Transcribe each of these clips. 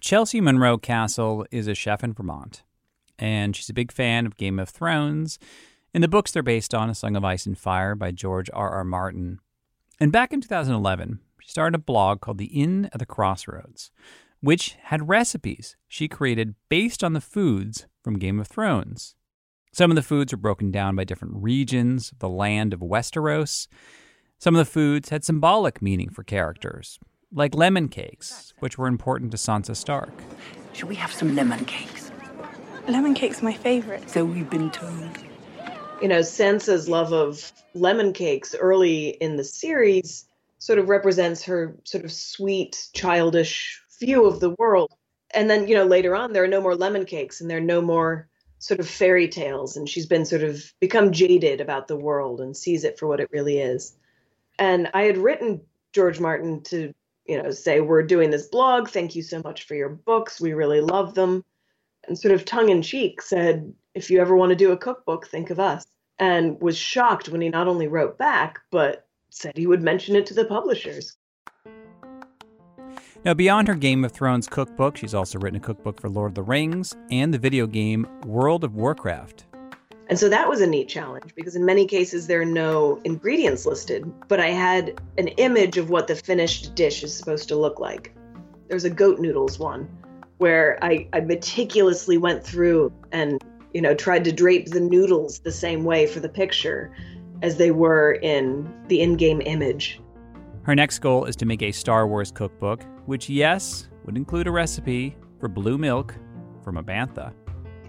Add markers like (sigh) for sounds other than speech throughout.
Chelsea Monroe Cassell is a chef in Vermont, and she's a big fan of Game of Thrones. And the books they're based on, A Song of Ice and Fire by George R. R. Martin. And back in 2011, she started a blog called The Inn at the Crossroads, which had recipes she created based on the foods from Game of Thrones. Some of the foods were broken down by different regions of the land of Westeros. Some of the foods had symbolic meaning for characters, like lemon cakes, which were important to Sansa Stark. Should we have some lemon cakes? Lemon cake's my favorite. So we've been told. You know, Sansa's love of lemon cakes early in the series sort of represents her sort of sweet, childish view of the world. And then, you know, later on, there are no more lemon cakes and there are no more sort of fairy tales. And she's been sort of become jaded about the world and sees it for what it really is. And I had written George Martin to, you know, say, We're doing this blog. Thank you so much for your books. We really love them. And sort of tongue in cheek said, If you ever want to do a cookbook, think of us. And was shocked when he not only wrote back, but said he would mention it to the publishers. Now, beyond her Game of Thrones cookbook, she's also written a cookbook for Lord of the Rings and the video game World of Warcraft. And so that was a neat challenge because in many cases there are no ingredients listed, but I had an image of what the finished dish is supposed to look like. There's a goat noodles one where I, I meticulously went through and you know tried to drape the noodles the same way for the picture as they were in the in-game image. Her next goal is to make a Star Wars cookbook, which, yes, would include a recipe for blue milk from a bantha.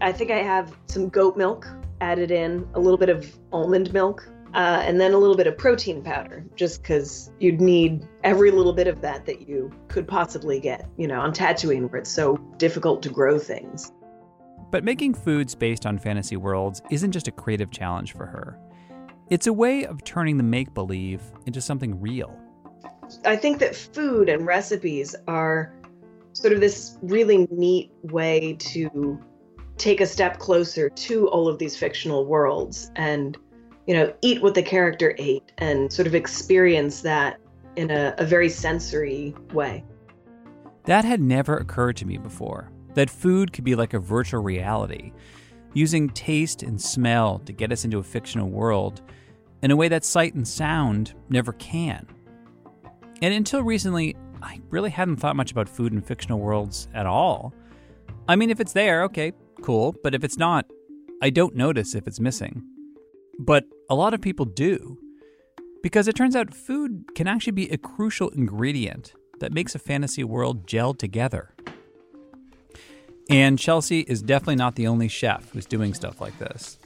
I think I have some goat milk added in, a little bit of almond milk, uh, and then a little bit of protein powder, just because you'd need every little bit of that that you could possibly get, you know, on Tatooine where it's so difficult to grow things. But making foods based on fantasy worlds isn't just a creative challenge for her. It's a way of turning the make believe into something real. I think that food and recipes are sort of this really neat way to take a step closer to all of these fictional worlds and you know eat what the character ate and sort of experience that in a, a very sensory way that had never occurred to me before that food could be like a virtual reality using taste and smell to get us into a fictional world in a way that sight and sound never can and until recently, I really hadn't thought much about food in fictional worlds at all. I mean, if it's there, okay, cool, but if it's not, I don't notice if it's missing. But a lot of people do. Because it turns out food can actually be a crucial ingredient that makes a fantasy world gel together. And Chelsea is definitely not the only chef who's doing stuff like this.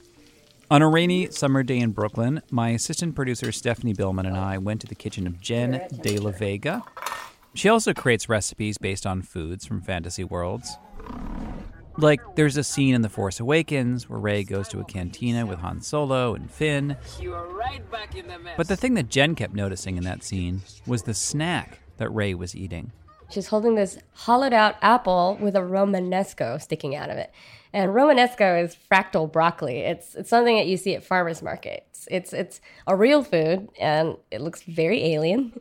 On a rainy summer day in Brooklyn, my assistant producer Stephanie Billman and I went to the kitchen of Jenn De La Vega. She also creates recipes based on foods from fantasy worlds. Like, there's a scene in The Force Awakens where Rey goes to a cantina with Han Solo and Finn. Right the but the thing that Jenn kept noticing in that scene was the snack that Rey was eating. She's holding this hollowed out apple with a Romanesco sticking out of it. And Romanesco is fractal broccoli. It's it's something that you see at farmers markets. It's it's a real food, and it looks very alien.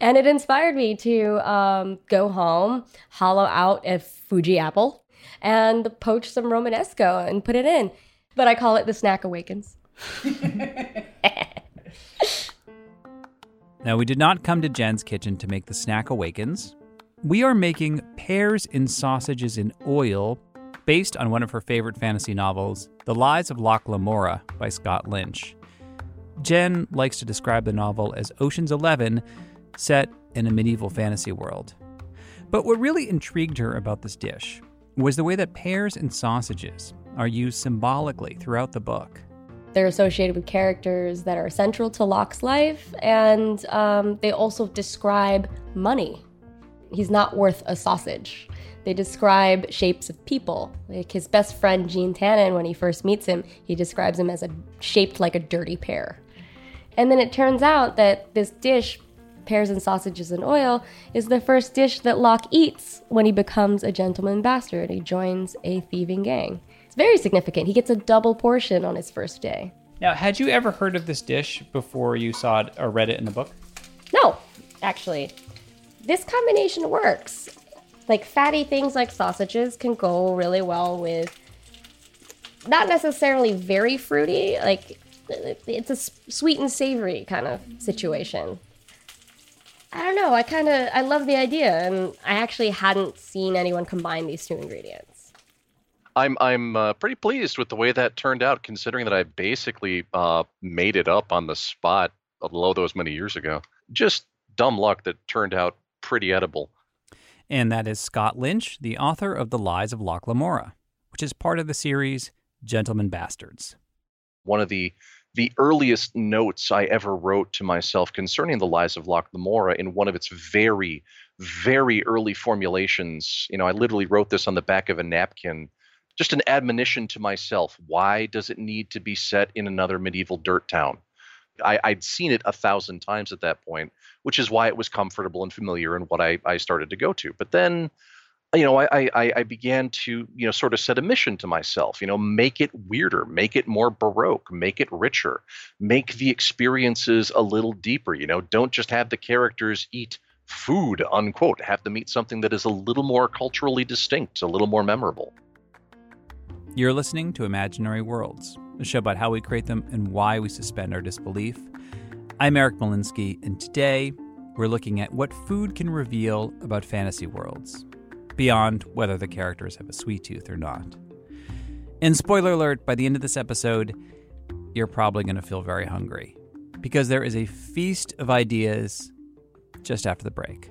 And it inspired me to um, go home, hollow out a Fuji apple, and poach some Romanesco and put it in. But I call it the snack awakens. (laughs) now, we did not come to Jenn's kitchen to make the snack awakens. We are making pears and sausages in oil based on one of her favorite fantasy novels, The Lies of Locke Lamora by Scott Lynch. Jenn likes to describe the novel as Ocean's Eleven set in a medieval fantasy world. But what really intrigued her about this dish was the way that pears and sausages are used symbolically throughout the book. They're associated with characters that are central to Locke's life, and um, they also describe money. He's not worth a sausage. They describe shapes of people. Like his best friend Jean Tannen, when he first meets him, he describes him as a shaped like a dirty pear. And then it turns out that this dish, pears and sausages and oil, is the first dish that Locke eats when he becomes a gentleman bastard. and He joins a thieving gang. It's very significant. He gets a double portion on his first day. Now, had you ever heard of this dish before you saw it or read it in the book? No, actually. This combination works Like fatty things like sausages can go really well with not necessarily very fruity, like it's a sweet and savory kind of situation. I don't know. I kind of I love the idea, and I actually hadn't seen anyone combine these two ingredients. I'm I'm uh, pretty pleased with the way that turned out, considering that I basically uh, made it up on the spot although those many years ago. Just dumb luck that turned out pretty edible. And that is Scott Lynch, the author of The Lies of Locke Lamora, which is part of the series Gentlemen Bastards. One of the the earliest notes I ever wrote to myself concerning the lies of Locke Lamora in one of its very, very early formulations. You know, I literally wrote this on the back of a napkin, just an admonition to myself. Why does it need to be set in another medieval dirt town? I, would seen it a thousand times at that point, which is why it was comfortable and familiar and what I, I started to go to. But then, you know, I, I, I began to, you know, sort of set a mission to myself, you know, make it weirder, make it more baroque, make it richer, make the experiences a little deeper, you know, don't just have the characters eat food, unquote, have them eat something that is a little more culturally distinct, a little more memorable. You're listening to Imaginary Worlds a show about how we create them and why we suspend our disbelief. I'm Eric Molinsky, and today we're looking at what food can reveal about fantasy worlds, beyond whether the characters have a sweet tooth or not. And spoiler alert, by the end of this episode, you're probably going to feel very hungry because there is a feast of ideas just after the break.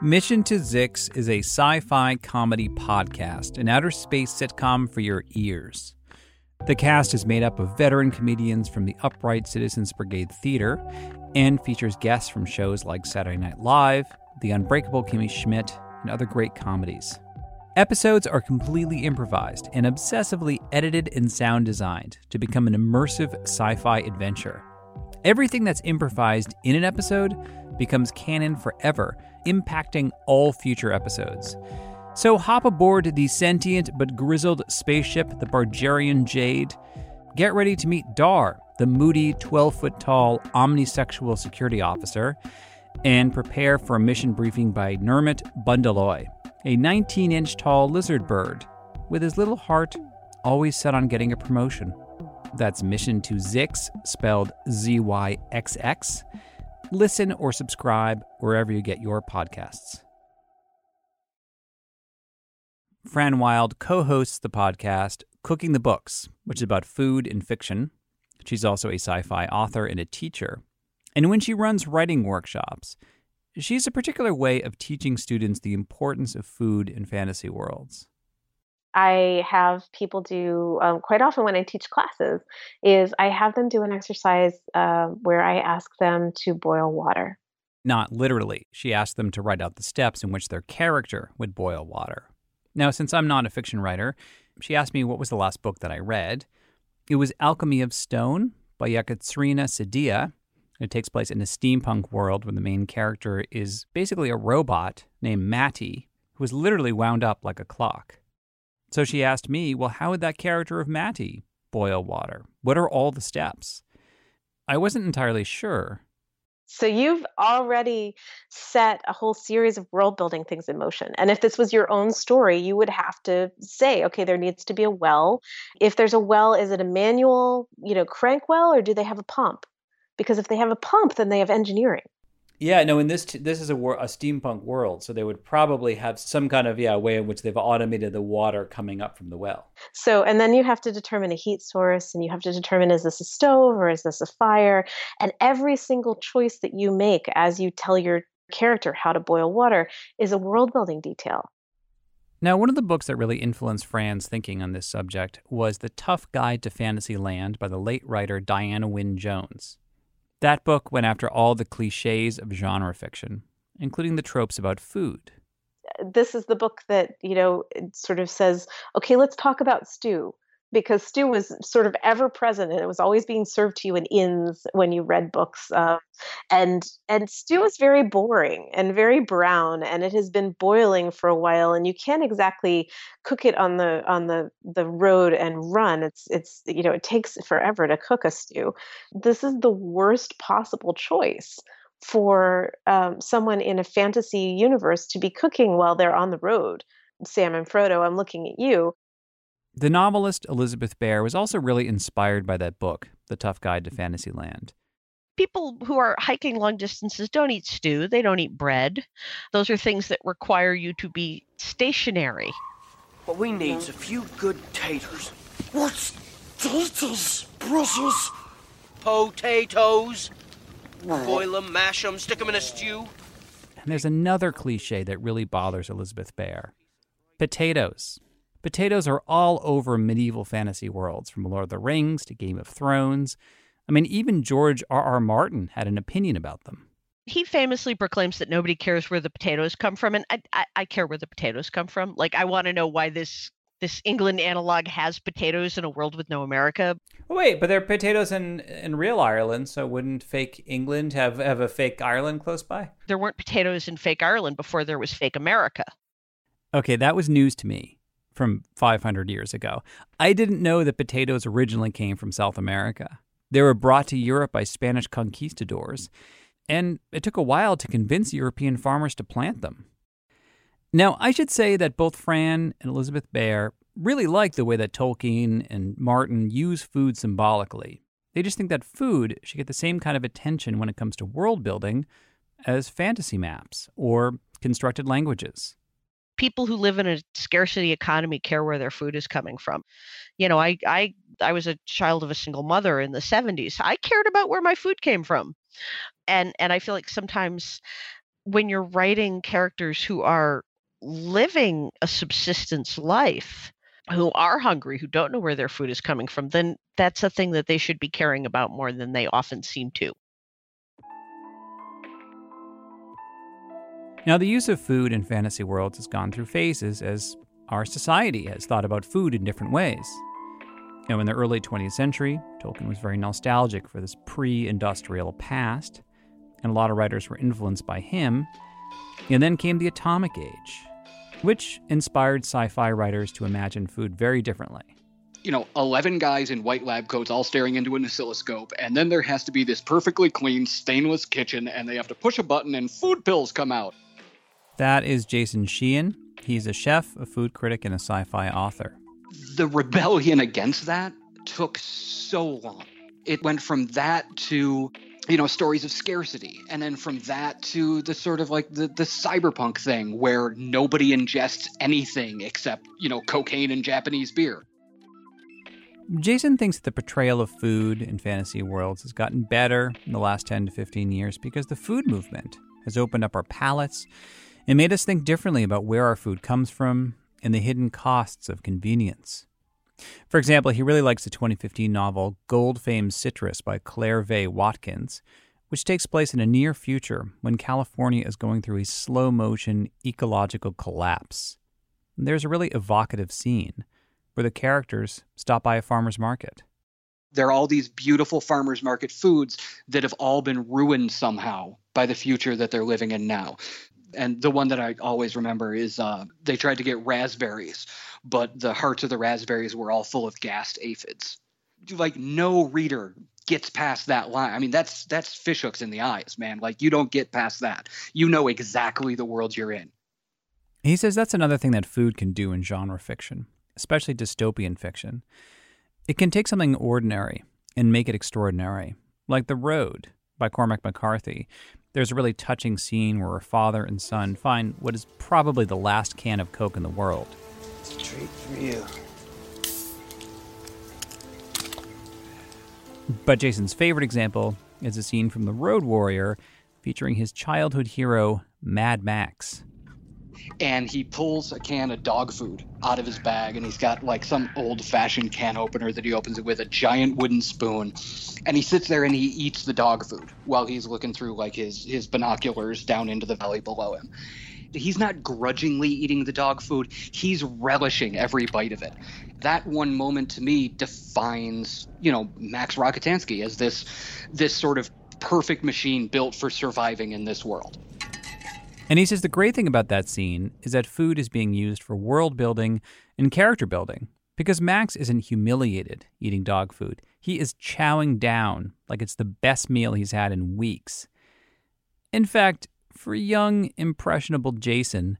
Mission to Zyxx is a sci fi comedy podcast, an outer space sitcom for your ears. The cast is made up of veteran comedians from the Upright Citizens Brigade Theater and features guests from shows like Saturday Night Live, The Unbreakable Kimmy Schmidt, and other great comedies. Episodes are completely improvised and obsessively edited and sound designed to become an immersive sci fi adventure. Everything that's improvised in an episode becomes canon forever impacting all future episodes. So hop aboard the sentient but grizzled spaceship, the Bargerian Jade. Get ready to meet Dar, the moody 12 foot tall omnisexual security officer, and prepare for a mission briefing by Nermut Bundaloy, a 19 inch tall lizard bird with his little heart always set on getting a promotion. That's Mission to Zyxx, spelled Z Y X X. Listen or subscribe wherever you get your podcasts. Fran Wilde co hosts the podcast Cooking the Books, which is about food and fiction. She's also a sci fi author and a teacher. And when she runs writing workshops, she has a particular way of teaching students the importance of food in fantasy worlds. I have people do um, quite often when I teach classes is I have them do an exercise uh, where I ask them to boil water. Not literally. She asked them to write out the steps in which their character would boil water. Now, since I'm not a fiction writer, she asked me what was the last book that I read. It was Alchemy of Stone by Ekaterina Sedia. It takes place in a steampunk world where the main character is basically a robot named Mattie, who is literally wound up like a clock. So she asked me, well, how would that character of Mattie boil water? What are all the steps? I wasn't entirely sure. So you've already set a whole series of world building things in motion. And if this was your own story, you would have to say, okay, there needs to be a well. If there's a well, is it a manual, you know, crank well or do they have a pump? Because if they have a pump, then they have engineering. Yeah, no. In this, t- this is a, wor- a steampunk world, so they would probably have some kind of yeah way in which they've automated the water coming up from the well. So, and then you have to determine a heat source, and you have to determine is this a stove or is this a fire? And every single choice that you make as you tell your character how to boil water is a world building detail. Now, one of the books that really influenced Fran's thinking on this subject was The Tough Guide to Fantasyland by the late writer Diana Wynne Jones. That book went after all the cliches of genre fiction, including the tropes about food. This is the book that, you know, sort of says, okay, let's talk about stew because stew was sort of ever present and it was always being served to you in inns when you read books uh, and and stew is very boring and very brown and it has been boiling for a while and you can't exactly cook it on the on the the road and run. It's it's you know it takes forever to cook a stew. This is the worst possible choice for um, someone in a fantasy universe to be cooking while they're on the road. Sam and frodo i'm looking at you the novelist Elizabeth Bear was also really inspired by that book, The Tough Guide to Fantasyland. People who are hiking long distances don't eat stew, they don't eat bread. Those are things that require you to be stationary. What we need is a few good taters. What's taters, precious? Potatoes. Boil them, mash them, stick them in a stew. And there's another cliche that really bothers Elizabeth Bear potatoes. Potatoes are all over medieval fantasy worlds, from Lord of the Rings to Game of Thrones. I mean, even George R. R. Martin had an opinion about them. He famously proclaims that nobody cares where the potatoes come from, and I, I, I care where the potatoes come from. Like, I want to know why this this England analog has potatoes in a world with no America. Oh, wait, but there are potatoes in in real Ireland, so wouldn't fake England have have a fake Ireland close by? There weren't potatoes in fake Ireland before there was fake America. Okay, that was news to me from 500 years ago. I didn't know that potatoes originally came from South America. They were brought to Europe by Spanish conquistadors, and it took a while to convince European farmers to plant them. Now, I should say that both Fran and Elizabeth Bear really like the way that Tolkien and Martin use food symbolically. They just think that food should get the same kind of attention when it comes to world building as fantasy maps or constructed languages people who live in a scarcity economy care where their food is coming from. You know, I I I was a child of a single mother in the 70s. I cared about where my food came from. And and I feel like sometimes when you're writing characters who are living a subsistence life, who are hungry, who don't know where their food is coming from, then that's a thing that they should be caring about more than they often seem to. Now, the use of food in fantasy worlds has gone through phases as our society has thought about food in different ways. Now, in the early 20th century, Tolkien was very nostalgic for this pre industrial past, and a lot of writers were influenced by him. And then came the Atomic Age, which inspired sci fi writers to imagine food very differently. You know, 11 guys in white lab coats all staring into an oscilloscope, and then there has to be this perfectly clean, stainless kitchen, and they have to push a button and food pills come out. That is Jason Sheehan. He's a chef, a food critic, and a sci fi author. The rebellion against that took so long. It went from that to you know stories of scarcity and then from that to the sort of like the, the cyberpunk thing where nobody ingests anything except you know cocaine and japanese beer jason thinks that the portrayal of food in fantasy worlds has gotten better in the last 10 to 15 years because the food movement has opened up our palates it made us think differently about where our food comes from and the hidden costs of convenience. For example, he really likes the 2015 novel Gold Fame Citrus by Claire Vaye Watkins, which takes place in a near future when California is going through a slow motion ecological collapse. And there's a really evocative scene where the characters stop by a farmer's market. There are all these beautiful farmers market foods that have all been ruined somehow by the future that they're living in now and the one that I always remember is uh, they tried to get raspberries, but the hearts of the raspberries were all full of gassed aphids. Like no reader gets past that line. I mean, that's that's fishhooks in the eyes, man. Like you don't get past that. You know exactly the world you're in. He says that's another thing that food can do in genre fiction, especially dystopian fiction. It can take something ordinary and make it extraordinary, like The Road by Cormac McCarthy, there's a really touching scene where a father and son find what is probably the last can of Coke in the world. It's a treat for you. But Jason's favorite example is a scene from The Road Warrior featuring his childhood hero, Mad Max. And he pulls a can of dog food out of his bag and he's got like some old fashioned can opener that he opens it with a giant wooden spoon and he sits there and he eats the dog food while he's looking through like his his binoculars down into the valley below him. He's not grudgingly eating the dog food. He's relishing every bite of it. That one moment to me defines you know max rockatansky as this this sort of perfect machine built for surviving in this world And he says the great thing about that scene is that food is being used for world building and character building because Max isn't humiliated eating dog food. He is chowing down like it's the best meal he's had in weeks. In fact, for young, impressionable Jason,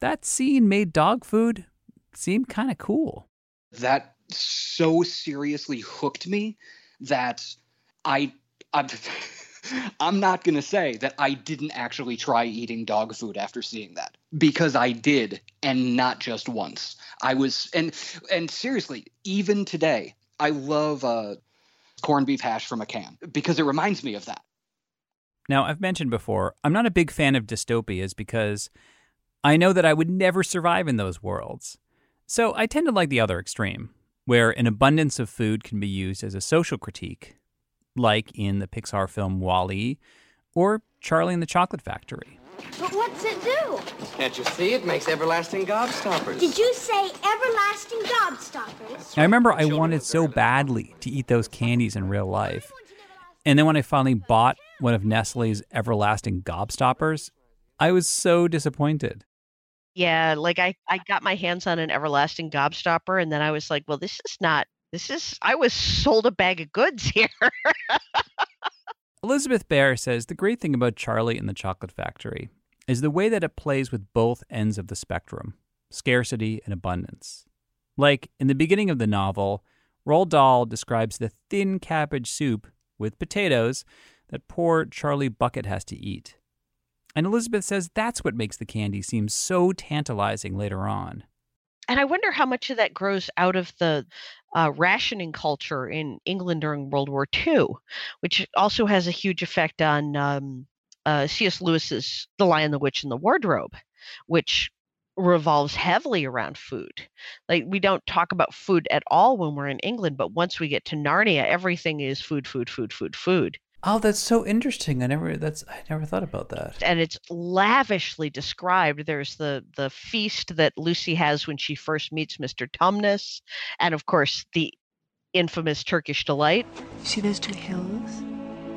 that scene made dog food seem kind of cool. that so seriously hooked me that I I'm, (laughs) I'm not going to say that I didn't actually try eating dog food after seeing that because I did and not just once. I was and and seriously, even today, I love uh corned beef hash from a can because it reminds me of that. Now, I've mentioned before, I'm not a big fan of dystopias because I know that I would never survive in those worlds. So I tend to like the other extreme, where an abundance of food can be used as a social critique, like in the Pixar film Wall-E or Charlie and the Chocolate Factory. But what's it do? Can't you see? It makes everlasting gobstoppers. Did you say everlasting gobstoppers? I remember I wanted so badly to eat those candies in real life. And then when I finally bought one of Nestle's everlasting gobstoppers, I was so disappointed. Yeah, like I, I got my hands on an everlasting gobstopper and then I was like, well, this is not this is I was sold a bag of goods (laughs) here. Elizabeth Bear says the great thing about Charlie and the Chocolate Factory is the way that it plays with both ends of the spectrum scarcity and abundance. Like in the beginning of the novel, Roald Dahl describes the thin cabbage soup with potatoes that poor Charlie Bucket has to eat. And Elizabeth says that's what makes the candy seem so tantalizing later on. And I wonder how much of that grows out of the uh, rationing culture in England during World War II, which also has a huge effect on um, uh, C.S. Lewis's The Lion, the Witch, and the Wardrobe, which revolves heavily around food. Like we don't talk about food at all when we're in England, but once we get to Narnia, everything is food, food, food, food, food. Oh, that's so interesting. I never that's I never thought about that. and it's lavishly described. There's the the feast that Lucy has when she first meets Mr. Tumnus, and of course the infamous Turkish delight. You see those two hills?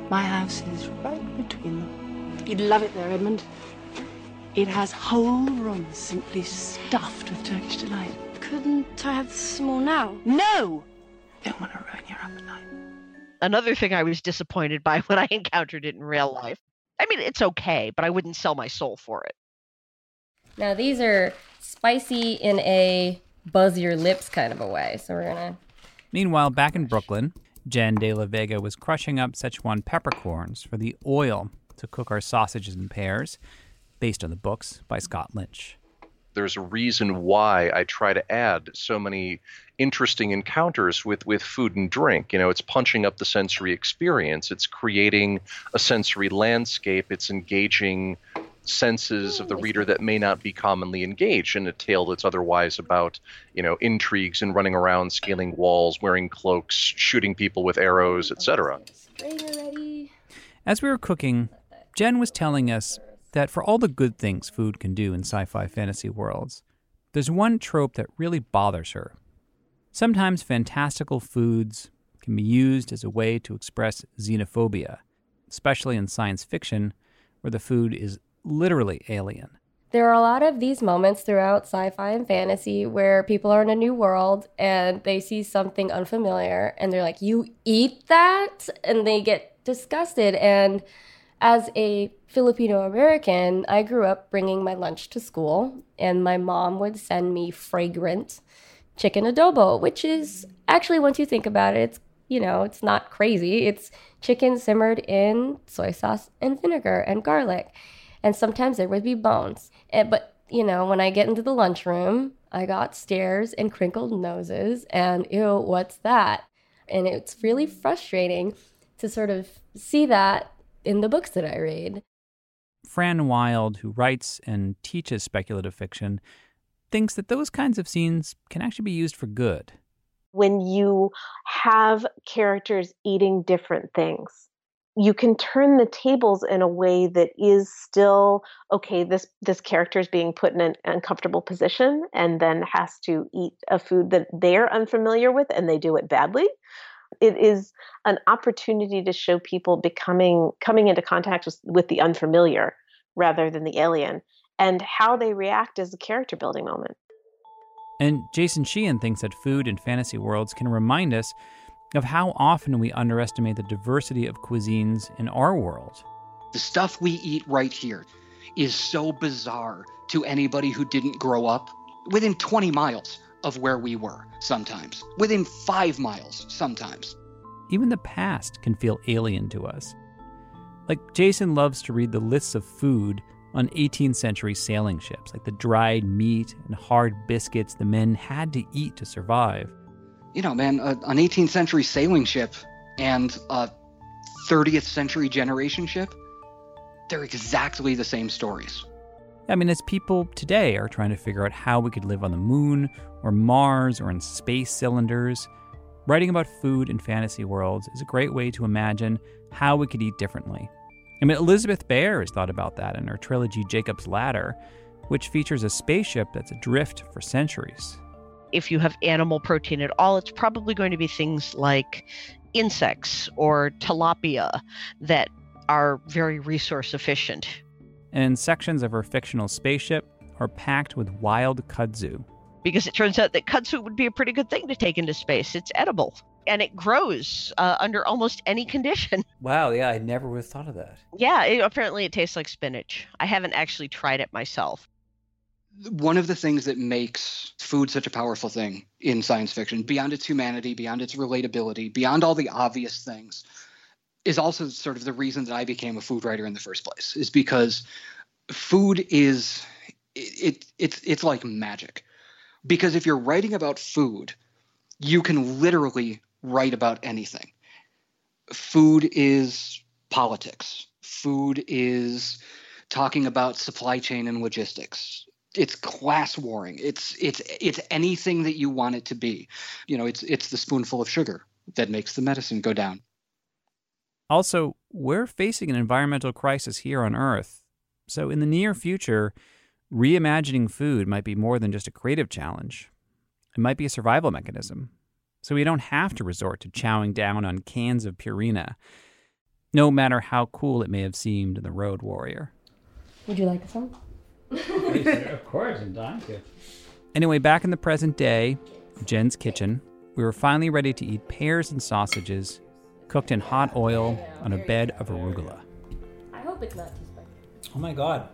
My house is right between them. You'd love it there, Edmund. It has whole rooms simply stuffed with Turkish delight. Couldn't I have some more now? No! Don't want to ruin your appetite. Another thing I was disappointed by (laughs) when I encountered it in real life. I mean, it's okay, but I wouldn't sell my soul for it. Now these are spicy in a buzz your lips kind of a way. So we're gonna Meanwhile, back in Brooklyn, Jenn De La Vega was crushing up Szechuan peppercorns for the oil to cook our sausages and pears, based on the books by Scott Lynch. There's a reason why I try to add so many interesting encounters with with food and drink. You know, it's punching up the sensory experience. It's creating a sensory landscape. It's engaging senses of the reader that may not be commonly engaged in a tale that's otherwise about, you know, intrigues and running around, scaling walls, wearing cloaks, shooting people with arrows, etc. As we were cooking, Jenn was telling us that for all the good things food can do in sci fi fantasy worlds, there's one trope that really bothers her. Sometimes fantastical foods can be used as a way to express xenophobia, especially in science fiction, where the food is literally alien. There are a lot of these moments throughout sci fi and fantasy where people are in a new world and they see something unfamiliar and they're like, You eat that? And they get disgusted. And as a Filipino American, I grew up bringing my lunch to school, and my mom would send me fragrant chicken adobo, which is actually, once you think about it, it's you know, it's not crazy. It's chicken simmered in soy sauce and vinegar and garlic and sometimes there would be bones. And, but you know, when I get into the lunchroom, I got stares and crinkled noses, and ew, what's that? And it's really frustrating to sort of see that in the books that I read. Fran Wilde, who writes and teaches speculative fiction, thinks that those kinds of scenes can actually be used for good. When you have characters eating different things, you can turn the tables in a way that is still okay this this character is being put in an uncomfortable position and then has to eat a food that they're unfamiliar with and they do it badly it is an opportunity to show people becoming coming into contact with, with the unfamiliar rather than the alien and how they react as a character building moment and jason sheehan thinks that food in fantasy worlds can remind us of how often we underestimate the diversity of cuisines in our world. The stuff we eat right here is so bizarre to anybody who didn't grow up within 20 miles of where we were sometimes, within five miles sometimes. Even the past can feel alien to us. Like Jason loves to read the lists of food on 18th century sailing ships, like the dried meat and hard biscuits the men had to eat to survive you know, man, a, an 18th century sailing ship and a 30th century generation ship, they're exactly the same stories. I mean, as people today are trying to figure out how we could live on the moon or Mars or in space cylinders, writing about food in fantasy worlds is a great way to imagine how we could eat differently. I mean, Elizabeth Bear has thought about that in her trilogy Jacob's Ladder, which features a spaceship that's adrift for centuries if you have animal protein at all, it's probably going to be things like insects or tilapia that are very resource efficient. And sections of her fictional spaceship are packed with wild kudzu. Because it turns out that kudzu would be a pretty good thing to take into space. It's edible and it grows uh, under almost any condition. (laughs) Wow, yeah, I never would have thought of that. Yeah, it, apparently it tastes like spinach. I haven't actually tried it myself one of the things that makes food such a powerful thing in science fiction, beyond its humanity, beyond its relatability, beyond all the obvious things, is also sort of the reason that I became a food writer in the first place, is because food is it, it it's it's like magic. Because if you're writing about food, you can literally write about anything. Food is politics. Food is talking about supply chain and logistics it's class warring. It's it's it's anything that you want it to be. You know, it's it's the spoonful of sugar that makes the medicine go down. Also, we're facing an environmental crisis here on Earth. So in the near future, reimagining food might be more than just a creative challenge. It might be a survival mechanism. So we don't have to resort to chowing down on cans of Purina, no matter how cool it may have seemed in The Road Warrior. Would you like some? of course, I'm dying to. Anyway, back in the present day, Jenn's kitchen, we were finally ready to eat pears and sausages cooked in hot oil on a bed of arugula. I hope it's not too spicy. Oh my god.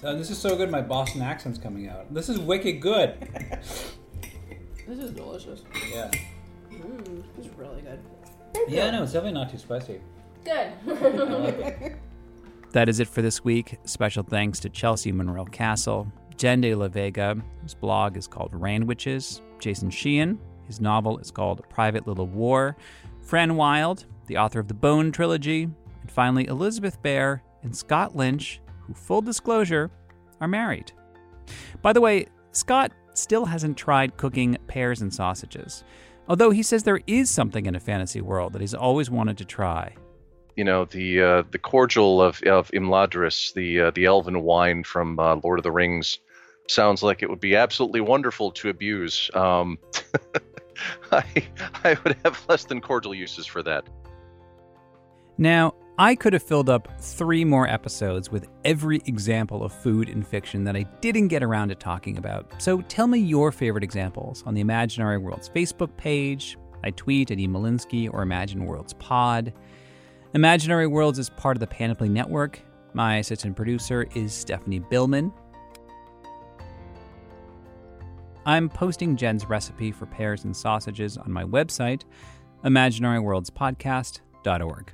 So this is so good, my Boston accent's coming out. This is wicked good. (laughs) this is delicious. Yeah. Mmm, this is really good. Yeah, no, it's definitely not too spicy. Good. (laughs) like that is it for this week. Special thanks to Chelsea Monroe Cassell, Jenn De La Vega, whose blog is called Randwiches, Jason Sheehan, his novel is called Private Little War, Fran Wilde, the author of the Bone trilogy, and finally Elizabeth Bear and Scott Lynch, who, full disclosure, are married. By the way, Scott still hasn't tried cooking pears and sausages, although he says there is something in a fantasy world that he's always wanted to try you know the uh, the cordial of of Imladris, the uh, the elven wine from uh, Lord of the Rings, sounds like it would be absolutely wonderful to abuse. Um, (laughs) (laughs) I I would have less than cordial uses for that. Now, I could have filled up three more episodes with every example of food in fiction that I didn't get around to talking about. So tell me your favorite examples on the Imaginary Worlds Facebook page. I tweet at eMolinsky or Imagine Worlds Pod. Imaginary Worlds is part of the Panoply Network. My assistant producer is Stephanie Billman. I'm posting Jenn's recipe for pears and sausages on my website, imaginaryworldspodcast.org.